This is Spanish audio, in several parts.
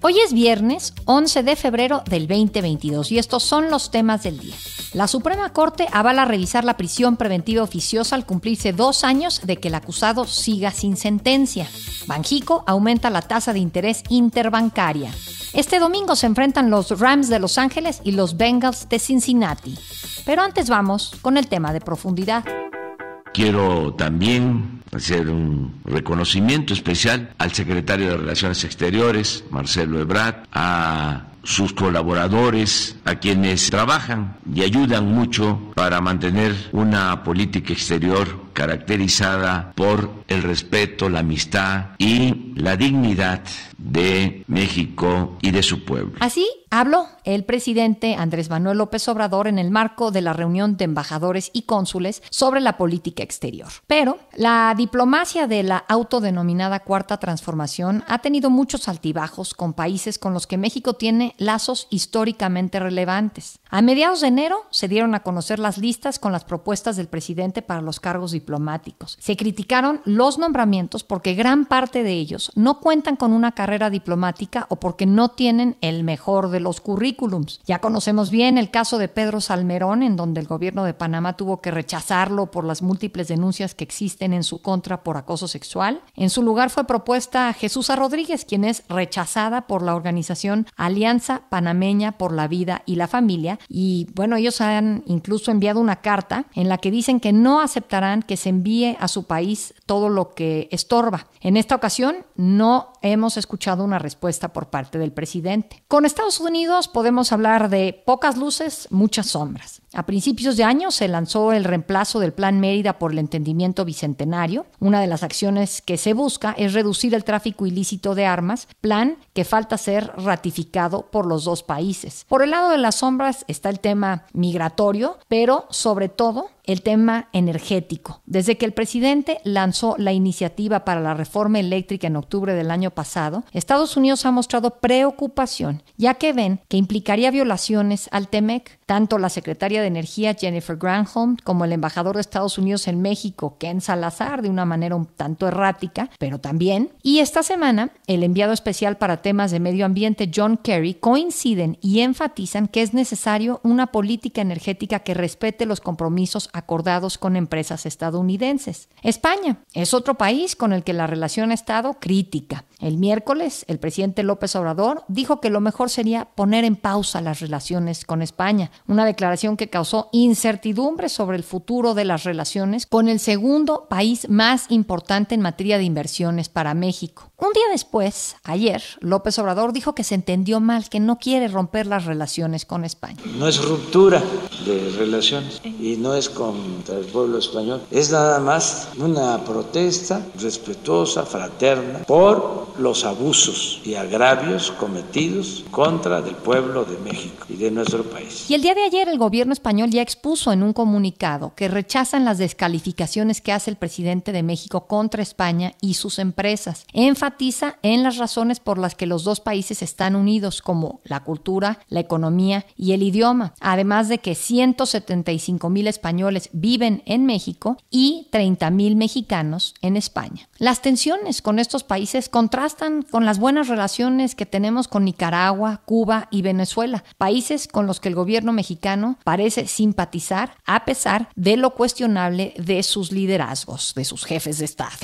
Hoy es viernes 11 de febrero del 2022 y estos son los temas del día. La Suprema Corte avala revisar la prisión preventiva oficiosa al cumplirse dos años de que el acusado siga sin sentencia. Banjico aumenta la tasa de interés interbancaria. Este domingo se enfrentan los Rams de Los Ángeles y los Bengals de Cincinnati. Pero antes vamos con el tema de profundidad. Quiero también hacer un reconocimiento especial al secretario de Relaciones Exteriores, Marcelo Ebrard, a sus colaboradores, a quienes trabajan y ayudan mucho para mantener una política exterior caracterizada por el respeto, la amistad y la dignidad de México y de su pueblo. Así habló el presidente Andrés Manuel López Obrador en el marco de la reunión de embajadores y cónsules sobre la política exterior. Pero la diplomacia de la autodenominada Cuarta Transformación ha tenido muchos altibajos con países con los que México tiene lazos históricamente relevantes. A mediados de enero se dieron a conocer las listas con las propuestas del presidente para los cargos diplomáticos. Se criticaron los nombramientos porque gran parte de ellos no cuentan con una carrera diplomática o porque no tienen el mejor de los currículums. Ya conocemos bien el caso de Pedro Salmerón, en donde el gobierno de Panamá tuvo que rechazarlo por las múltiples denuncias que existen en su contra por acoso sexual. En su lugar fue propuesta Jesús Rodríguez, quien es rechazada por la organización Alianza Panameña por la Vida y la Familia y bueno, ellos han incluso enviado una carta en la que dicen que no aceptarán que se envíe a su país todo lo que estorba. En esta ocasión no hemos escuchado una respuesta por parte del presidente. Con Estados Unidos podemos hablar de pocas luces, muchas sombras. A principios de año se lanzó el reemplazo del Plan Mérida por el entendimiento bicentenario. Una de las acciones que se busca es reducir el tráfico ilícito de armas, plan que falta ser ratificado por los dos países. Por el lado de las sombras está el tema migratorio, pero sobre todo el tema energético. Desde que el presidente lanzó la iniciativa para la reforma eléctrica en octubre del año pasado, Estados Unidos ha mostrado preocupación, ya que ven que implicaría violaciones al TEMEC. Tanto la secretaria de Energía Jennifer Granholm como el embajador de Estados Unidos en México, Ken Salazar, de una manera un tanto errática, pero también. Y esta semana, el enviado especial para temas de medio ambiente, John Kerry, coinciden y enfatizan que es necesario una política energética que respete los compromisos acordados con empresas estadounidenses. España es otro país con el que la relación ha estado crítica. El miércoles, el presidente López Obrador dijo que lo mejor sería poner en pausa las relaciones con España, una declaración que causó incertidumbre sobre el futuro de las relaciones con el segundo país más importante en materia de inversiones para México. Un día después, ayer, López Obrador dijo que se entendió mal, que no quiere romper las relaciones con España. No es ruptura de relaciones y no es contra el pueblo español, es nada más una protesta respetuosa, fraterna, por los abusos y agravios cometidos contra del pueblo de México y de nuestro país. Y el día de ayer el gobierno español ya expuso en un comunicado que rechazan las descalificaciones que hace el presidente de México contra España y sus empresas. Enfatiza en las razones por las que los dos países están unidos, como la cultura, la economía y el idioma, además de que 175 mil españoles viven en México y 30 mil mexicanos en España. Las tensiones con estos países contrastan con las buenas relaciones que tenemos con Nicaragua, Cuba y Venezuela, países con los que el gobierno mexicano parece simpatizar a pesar de lo cuestionable de sus liderazgos, de sus jefes de Estado.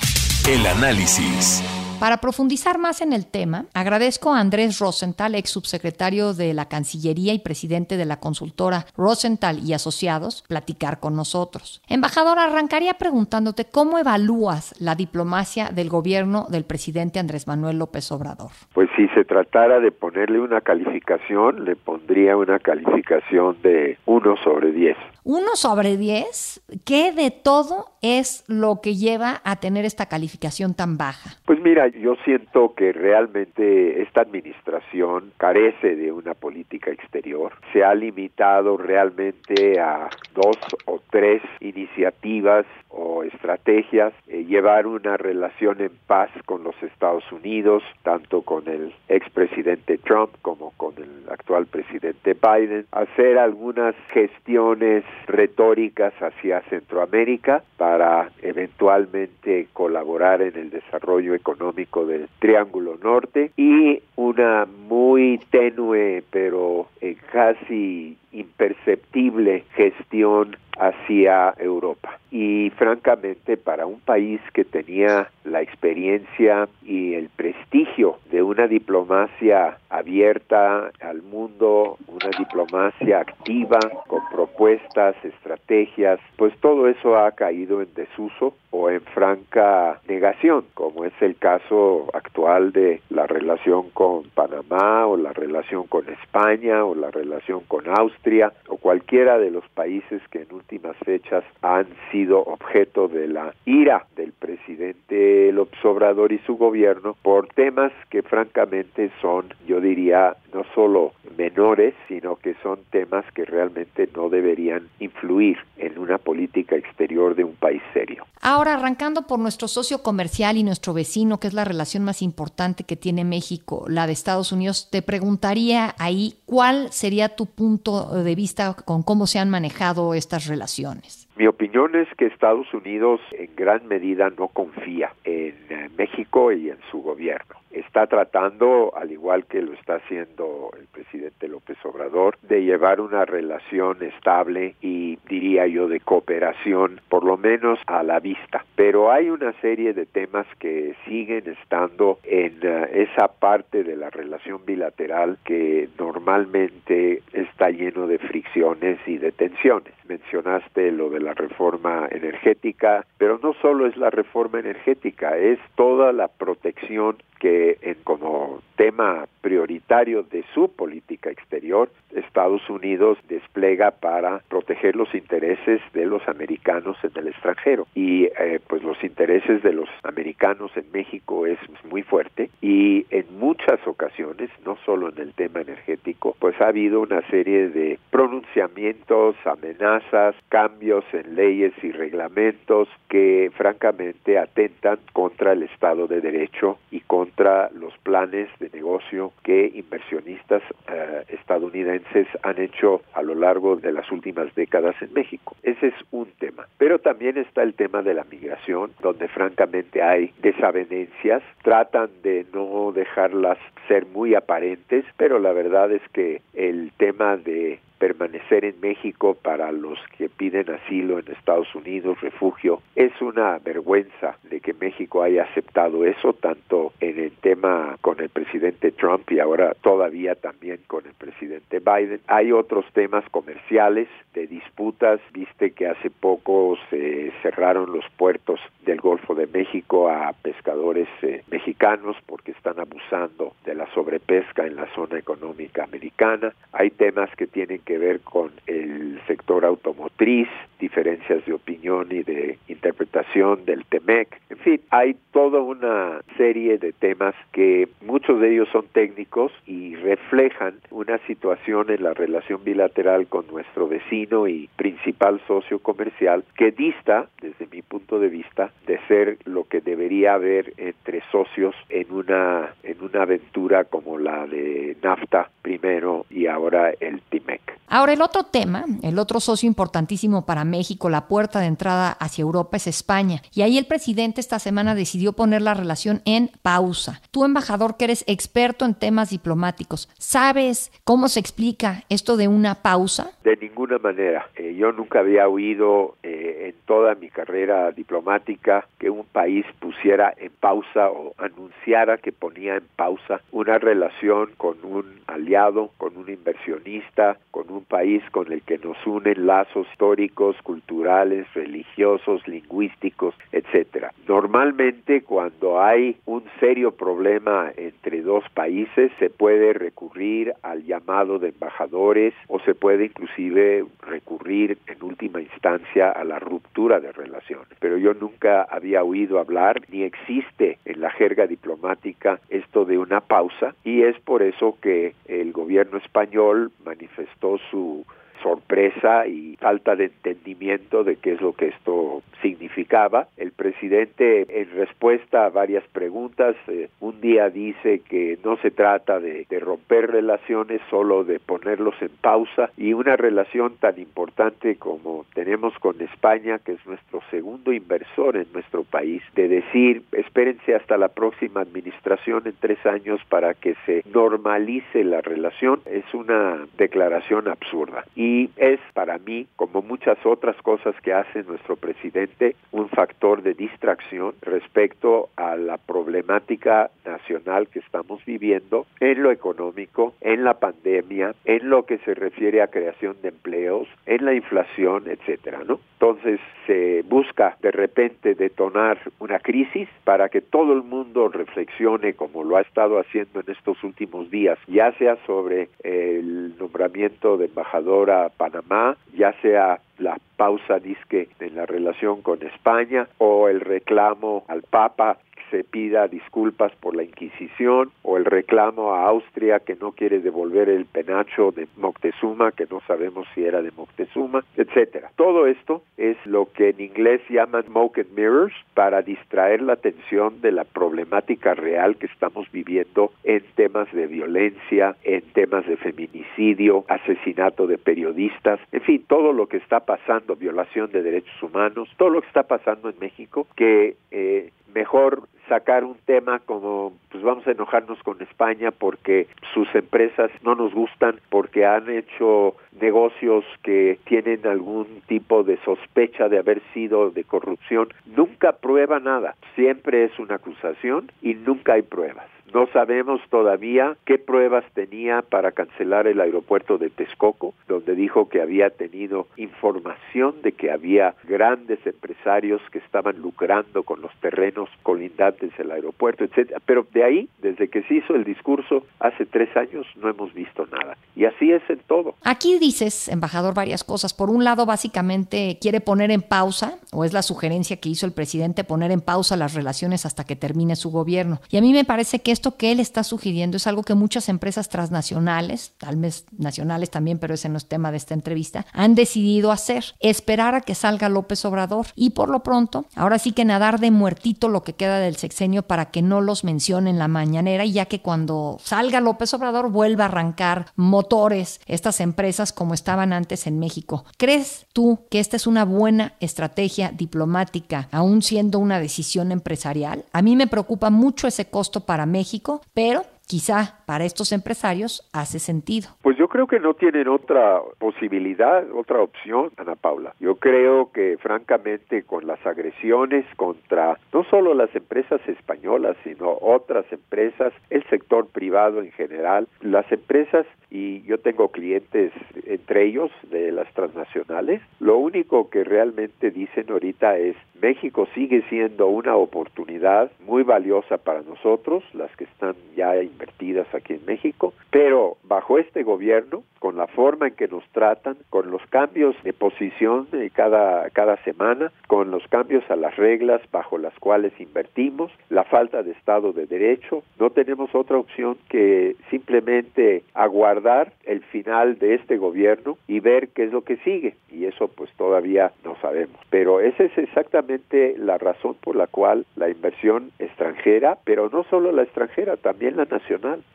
El análisis. Para profundizar más en el tema, agradezco a Andrés Rosenthal, ex subsecretario de la Cancillería y presidente de la consultora Rosenthal y Asociados, platicar con nosotros. Embajador, arrancaría preguntándote cómo evalúas la diplomacia del gobierno del presidente Andrés Manuel López Obrador. Pues si se tratara de ponerle una calificación, le pondría una calificación de 1 sobre 10. ¿1 sobre 10? ¿Qué de todo es lo que lleva a tener esta calificación tan baja? Pues mira, yo siento que realmente esta administración carece de una política exterior. Se ha limitado realmente a dos o tres iniciativas o estrategias, eh, llevar una relación en paz con los Estados Unidos, tanto con el expresidente Trump como con el actual presidente Biden, hacer algunas gestiones retóricas hacia Centroamérica para eventualmente colaborar en el desarrollo económico del Triángulo Norte y una muy tenue pero eh, casi imperceptible gestión hacia Europa. Y francamente, para un país que tenía la experiencia y el prestigio de una diplomacia abierta al mundo, una diplomacia activa, con propuestas, estrategias, pues todo eso ha caído en desuso o en franca negación, como es el caso actual de la relación con Panamá o la relación con España o la relación con Austria o cualquiera de los países que en últimas fechas han sido objeto de la ira del presidente López Obrador y su gobierno por temas que francamente son, yo diría, no solo menores, sino que son temas que realmente no deberían influir en una política exterior de un país serio. Ahora, arrancando por nuestro socio comercial y nuestro vecino, que es la relación más importante que tiene México, la de Estados Unidos, te preguntaría ahí cuál sería tu punto de vista con cómo se han manejado estas relaciones. Mi opinión es que Estados Unidos en gran medida no confía en eh, México y en su gobierno. Está tratando, al igual que lo está haciendo el presidente López Obrador, de llevar una relación estable y diría yo de cooperación, por lo menos a la vista. Pero hay una serie de temas que siguen estando en eh, esa parte de la relación bilateral que normalmente está lleno de fricciones y de tensiones. Mencionaste lo de la reforma energética, pero no solo es la reforma energética, es toda la protección que en, como tema prioritario de su política exterior, Estados Unidos despliega para proteger los intereses de los americanos en el extranjero. Y eh, pues los intereses de los americanos en México es muy fuerte y en muchas ocasiones, no solo en el tema energético, pues ha habido una serie de pronunciamientos, amenazas, cambios en leyes y reglamentos que francamente atentan contra el Estado de Derecho y contra los planes de negocio que inversionistas eh, estadounidenses han hecho a lo largo de las últimas décadas en México. Ese es un tema. Pero también está el tema de la migración, donde francamente hay desavenencias, tratan de no dejarlas ser muy aparentes, pero la verdad es que el tema de permanecer en México para los que piden asilo en Estados Unidos, refugio. Es una vergüenza de que México haya aceptado eso, tanto en el tema con el presidente Trump y ahora todavía también con el presidente Biden. Hay otros temas comerciales de disputas. Viste que hace poco se cerraron los puertos del Golfo de México a pescadores eh, mexicanos porque están abusando de la sobrepesca en la zona económica americana. Hay temas que tienen que ver con el sector automotriz, diferencias de opinión y de interpretación del TEMEC. En fin, hay toda una serie de temas que muchos de ellos son técnicos y reflejan una situación en la relación bilateral con nuestro vecino y principal socio comercial que dista, desde mi punto de vista, de ser lo que debería haber entre socios en una en una aventura como la de NAFTA primero y ahora el TIMEC. Ahora el otro tema, el otro socio importantísimo para México, la puerta de entrada hacia Europa es España. Y ahí el presidente esta semana decidió poner la relación en pausa. Tú, embajador, que eres experto en temas diplomáticos, ¿sabes cómo se explica esto de una pausa? De ninguna manera. Eh, yo nunca había oído eh, en toda mi carrera diplomática que un país pusiera en pausa o anunciara que ponía en pausa una relación con un aliado, con un inversionista, con un país con el que nos unen lazos históricos, culturales, religiosos, lingüísticos, etcétera. Normalmente cuando hay un serio problema entre dos países se puede recurrir al llamado de embajadores o se puede inclusive recurrir en última instancia a la ruptura de relaciones. Pero yo nunca había oído hablar ni existe en la jerga diplomática esto de una pausa y es por eso que el gobierno español manifestó su sorpresa y falta de entendimiento de qué es lo que esto significaba. El presidente, en respuesta a varias preguntas, eh, un día dice que no se trata de, de romper relaciones, solo de ponerlos en pausa y una relación tan importante como tenemos con España, que es nuestro segundo inversor en nuestro país, de decir, espérense hasta la próxima administración en tres años para que se normalice la relación, es una declaración absurda. Y es para mí, como muchas otras cosas que hace nuestro presidente, un factor de distracción respecto a la problemática nacional que estamos viviendo en lo económico, en la pandemia, en lo que se refiere a creación de empleos, en la inflación, etcétera, ¿no? Entonces se busca de repente detonar una crisis para que todo el mundo reflexione como lo ha estado haciendo en estos últimos días, ya sea sobre el nombramiento de embajadora Panamá, ya sea la pausa disque en la relación con España o el reclamo al Papa se pida disculpas por la Inquisición o el reclamo a Austria que no quiere devolver el penacho de Moctezuma, que no sabemos si era de Moctezuma, etcétera. Todo esto es lo que en inglés llaman smoke and mirrors para distraer la atención de la problemática real que estamos viviendo en temas de violencia, en temas de feminicidio, asesinato de periodistas, en fin, todo lo que está pasando, violación de derechos humanos, todo lo que está pasando en México, que eh, mejor sacar un tema como pues vamos a enojarnos con España porque sus empresas no nos gustan porque han hecho negocios que tienen algún tipo de sospecha de haber sido de corrupción. Nunca prueba nada. Siempre es una acusación y nunca hay pruebas no sabemos todavía qué pruebas tenía para cancelar el aeropuerto de Texcoco, donde dijo que había tenido información de que había grandes empresarios que estaban lucrando con los terrenos colindantes del aeropuerto, etcétera. Pero de ahí, desde que se hizo el discurso hace tres años, no hemos visto nada. Y así es en todo. Aquí dices, embajador, varias cosas. Por un lado, básicamente quiere poner en pausa, o es la sugerencia que hizo el presidente, poner en pausa las relaciones hasta que termine su gobierno. Y a mí me parece que esto que él está sugiriendo es algo que muchas empresas transnacionales, tal vez nacionales también, pero ese no es tema de esta entrevista, han decidido hacer, esperar a que salga López Obrador y por lo pronto, ahora sí que nadar de muertito lo que queda del sexenio para que no los mencione en la mañanera ya que cuando salga López Obrador vuelva a arrancar motores estas empresas como estaban antes en México. ¿Crees tú que esta es una buena estrategia diplomática, aún siendo una decisión empresarial? A mí me preocupa mucho ese costo para México, pero quizá para estos empresarios hace sentido. Pues yo creo que no tienen otra posibilidad, otra opción, Ana Paula. Yo creo que francamente con las agresiones contra no solo las empresas españolas, sino otras empresas, el sector privado en general, las empresas, y yo tengo clientes entre ellos de las transnacionales, lo único que realmente dicen ahorita es México sigue siendo una oportunidad muy valiosa para nosotros, las que están ya invertidas aquí en México, pero bajo este gobierno, con la forma en que nos tratan, con los cambios de posición de cada, cada semana, con los cambios a las reglas bajo las cuales invertimos, la falta de Estado de Derecho, no tenemos otra opción que simplemente aguardar el final de este gobierno y ver qué es lo que sigue. Y eso pues todavía no sabemos. Pero esa es exactamente la razón por la cual la inversión extranjera, pero no solo la extranjera, también la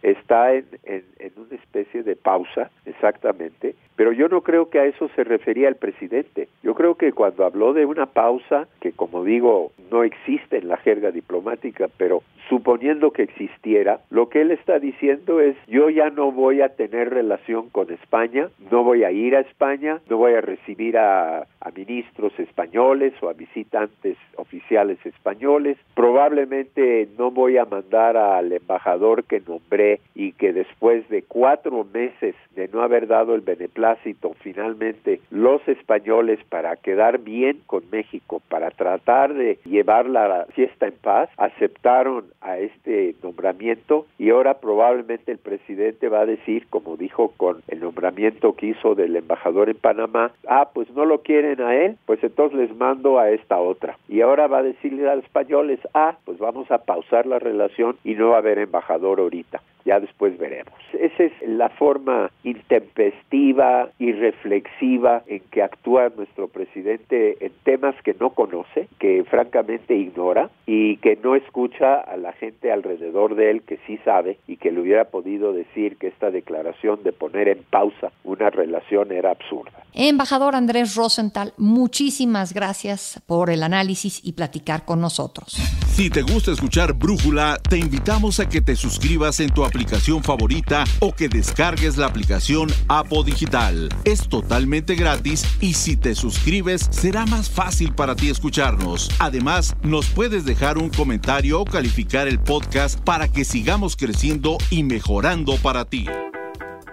está en, en, en una especie de pausa, exactamente, pero yo no creo que a eso se refería el presidente. Yo creo que cuando habló de una pausa, que como digo, no existe en la jerga diplomática, pero suponiendo que existiera, lo que él está diciendo es yo ya no voy a tener relación con España, no voy a ir a España, no voy a recibir a, a ministros españoles o a visitantes oficiales españoles, probablemente no voy a mandar al embajador que nombré y que después de cuatro meses de no haber dado el beneplácito finalmente los españoles para quedar bien con México, para tratar de llevar la fiesta en paz, aceptaron a este nombramiento y ahora probablemente el presidente va a decir, como dijo con el nombramiento que hizo del embajador en Panamá, ah, pues no lo quieren a él, pues entonces les mando a esta otra. Y ahora va a decirle a los españoles, ah, pues vamos a pausar la relación y no va a haber embajador ahorita. ya después veremos. Esa es la forma intempestiva y reflexiva en que actúa nuestro presidente en temas que no conoce, que francamente ignora y que no escucha a la gente alrededor de él que sí sabe y que le hubiera podido decir que esta declaración de poner en pausa una relación era absurda. Embajador Andrés Rosenthal, muchísimas gracias por el análisis y platicar con nosotros. Si te gusta escuchar Brújula, te invitamos a que te suscribas en tu aplicación favorita o que descargues la aplicación Apo Digital. Es totalmente gratis y si te suscribes será más fácil para ti escucharnos. Además, nos puedes dejar un comentario o calificar el podcast para que sigamos creciendo y mejorando para ti.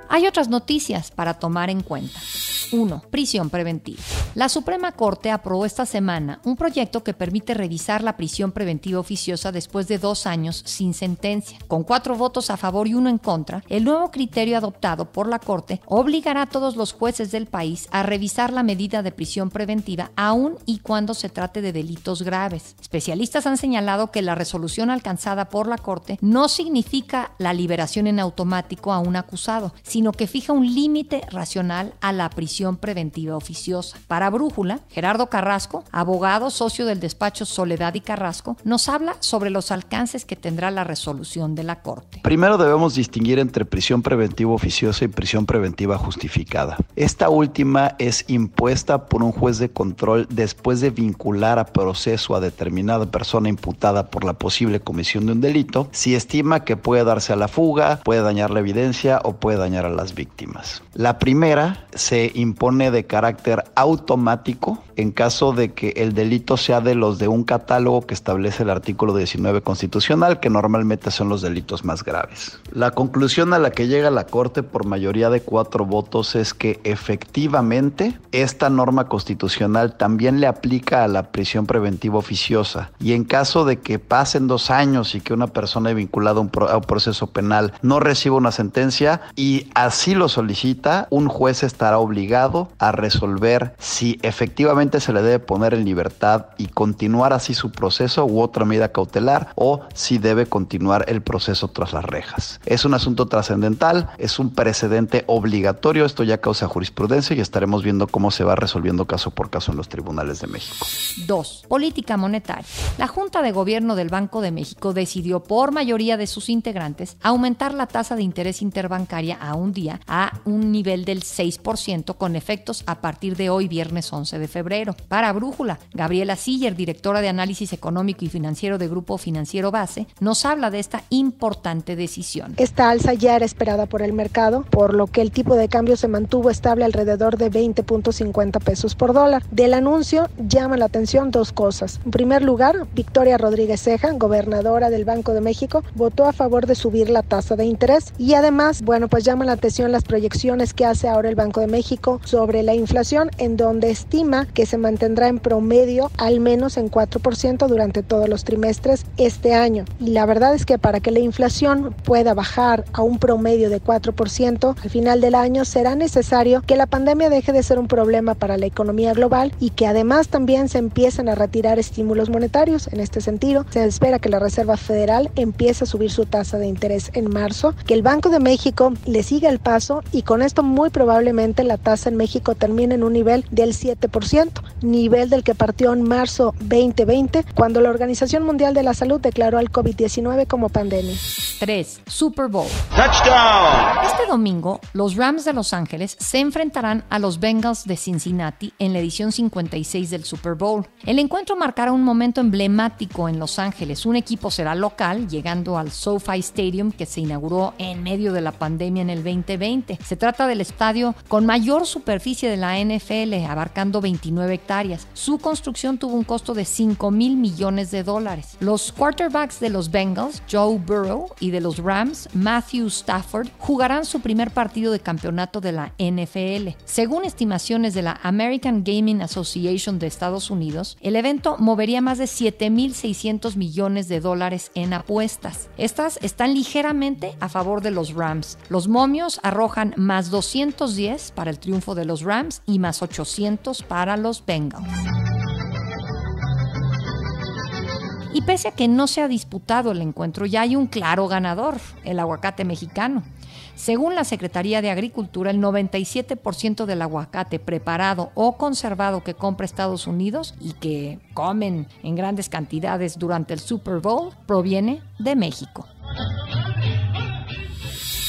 Hay otras noticias para tomar en cuenta. 1. Prisión preventiva. La Suprema Corte aprobó esta semana un proyecto que permite revisar la prisión preventiva oficiosa después de dos años sin sentencia. Con cuatro votos a favor y uno en contra, el nuevo criterio adoptado por la Corte obligará a todos los jueces del país a revisar la medida de prisión preventiva aun y cuando se trate de delitos graves. Especialistas han señalado que la resolución alcanzada por la Corte no significa la liberación en automático a un acusado, sino que fija un límite racional a la prisión preventiva oficiosa. Brújula, Gerardo Carrasco, abogado socio del despacho Soledad y Carrasco, nos habla sobre los alcances que tendrá la resolución de la Corte. Primero debemos distinguir entre prisión preventiva oficiosa y prisión preventiva justificada. Esta última es impuesta por un juez de control después de vincular a proceso a determinada persona imputada por la posible comisión de un delito si estima que puede darse a la fuga, puede dañar la evidencia o puede dañar a las víctimas. La primera se impone de carácter automático en caso de que el delito sea de los de un catálogo que establece el artículo 19 constitucional, que normalmente son los delitos más graves. La conclusión a la que llega la Corte por mayoría de cuatro votos es que efectivamente esta norma constitucional también le aplica a la prisión preventiva oficiosa y en caso de que pasen dos años y que una persona vinculada a un, proceso penal no reciba una sentencia y así lo solicita, un juez estará obligado a resolver si efectivamente se le debe poner en libertad y continuar así su proceso u otra medida cautelar o si debe continuar el proceso tras las rejas. Es un asunto trascendental, es un precedente obligatorio, esto ya causa jurisprudencia y estaremos viendo cómo se va resolviendo caso por caso en los tribunales de México. 2. Política monetaria. La Junta de Gobierno del Banco de México decidió por mayoría de sus integrantes aumentar la tasa de interés interbancaria a un día a un nivel del 6% con efectos a partir de hoy, viernes 11 de febrero. Para Brújula, Gabriela Siller, directora de análisis económico y financiero de Grupo Financiero Base, nos habla de esta importante decisión. Esta alza ya era esperada por el mercado, por lo que el tipo de cambio se mantuvo estable alrededor de 20.50 pesos por dólar. Del anuncio llama la atención dos cosas. En primer lugar, Victoria Rodríguez Ceja, gobernadora del Banco de México, votó a favor de subir la tasa de interés y además, bueno, pues llama la atención las proyecciones que hace ahora el Banco de México sobre la inflación, en donde estima que se mantendrá en promedio al menos en 4% durante todos los trimestres este año. Y la verdad es que para que la inflación pueda bajar a un promedio de 4% al final del año será necesario que la pandemia deje de ser un problema para la economía global y que además también se empiecen a retirar estímulos monetarios. En este sentido, se espera que la Reserva Federal empiece a subir su tasa de interés en marzo, que el Banco de México le siga el paso y con esto muy probablemente la tasa en México termine en un nivel del 7%, nivel del que partió en marzo 2020 cuando la Organización Mundial de la Salud declaró al COVID-19 como pandemia. 3. Super Bowl. Touchdown. Este domingo, los Rams de Los Ángeles se enfrentarán a los Bengals de Cincinnati en la edición 56 del Super Bowl. El encuentro marcará un momento emblemático en Los Ángeles. Un equipo será local, llegando al SoFi Stadium que se inauguró en medio de la pandemia en el 2020. Se trata del estadio con mayor superficie de la NFL, abarcando 29 hectáreas. Su construcción tuvo un costo de 5 mil millones de dólares. Los quarterbacks de los Bengals, Joe Burrow, y de los Rams, Matthew Stafford, jugarán su primer partido de campeonato de la NFL. Según estimaciones de la American Gaming Association de Estados Unidos, el evento movería más de 7.600 millones de dólares en apuestas. Estas están ligeramente a favor de los Rams. Los momios arrojan más 210 para el triunfo de los Rams y más 800 para los Bengals. Y pese a que no se ha disputado el encuentro, ya hay un claro ganador, el aguacate mexicano. Según la Secretaría de Agricultura, el 97% del aguacate preparado o conservado que compra Estados Unidos y que comen en grandes cantidades durante el Super Bowl proviene de México.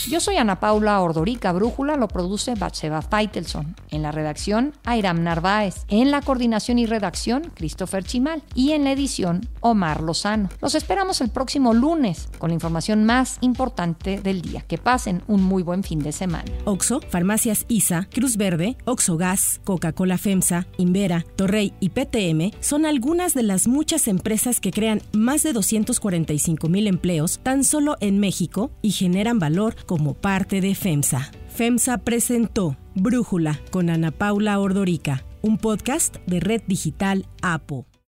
Yo soy Ana Paula Ordorica Brújula, lo produce Batseba Feitelson. En la redacción, Airam Narváez. En la coordinación y redacción, Christopher Chimal. Y en la edición, Omar Lozano. Los esperamos el próximo lunes con la información más importante del día. Que pasen un muy buen fin de semana. Oxo, Farmacias ISA, Cruz Verde, Oxo Gas, Coca-Cola FEMSA, Invera, Torrey y PTM son algunas de las muchas empresas que crean más de 245 mil empleos tan solo en México y generan valor como parte de FEMSA. FEMSA presentó Brújula con Ana Paula Ordorica, un podcast de Red Digital APO.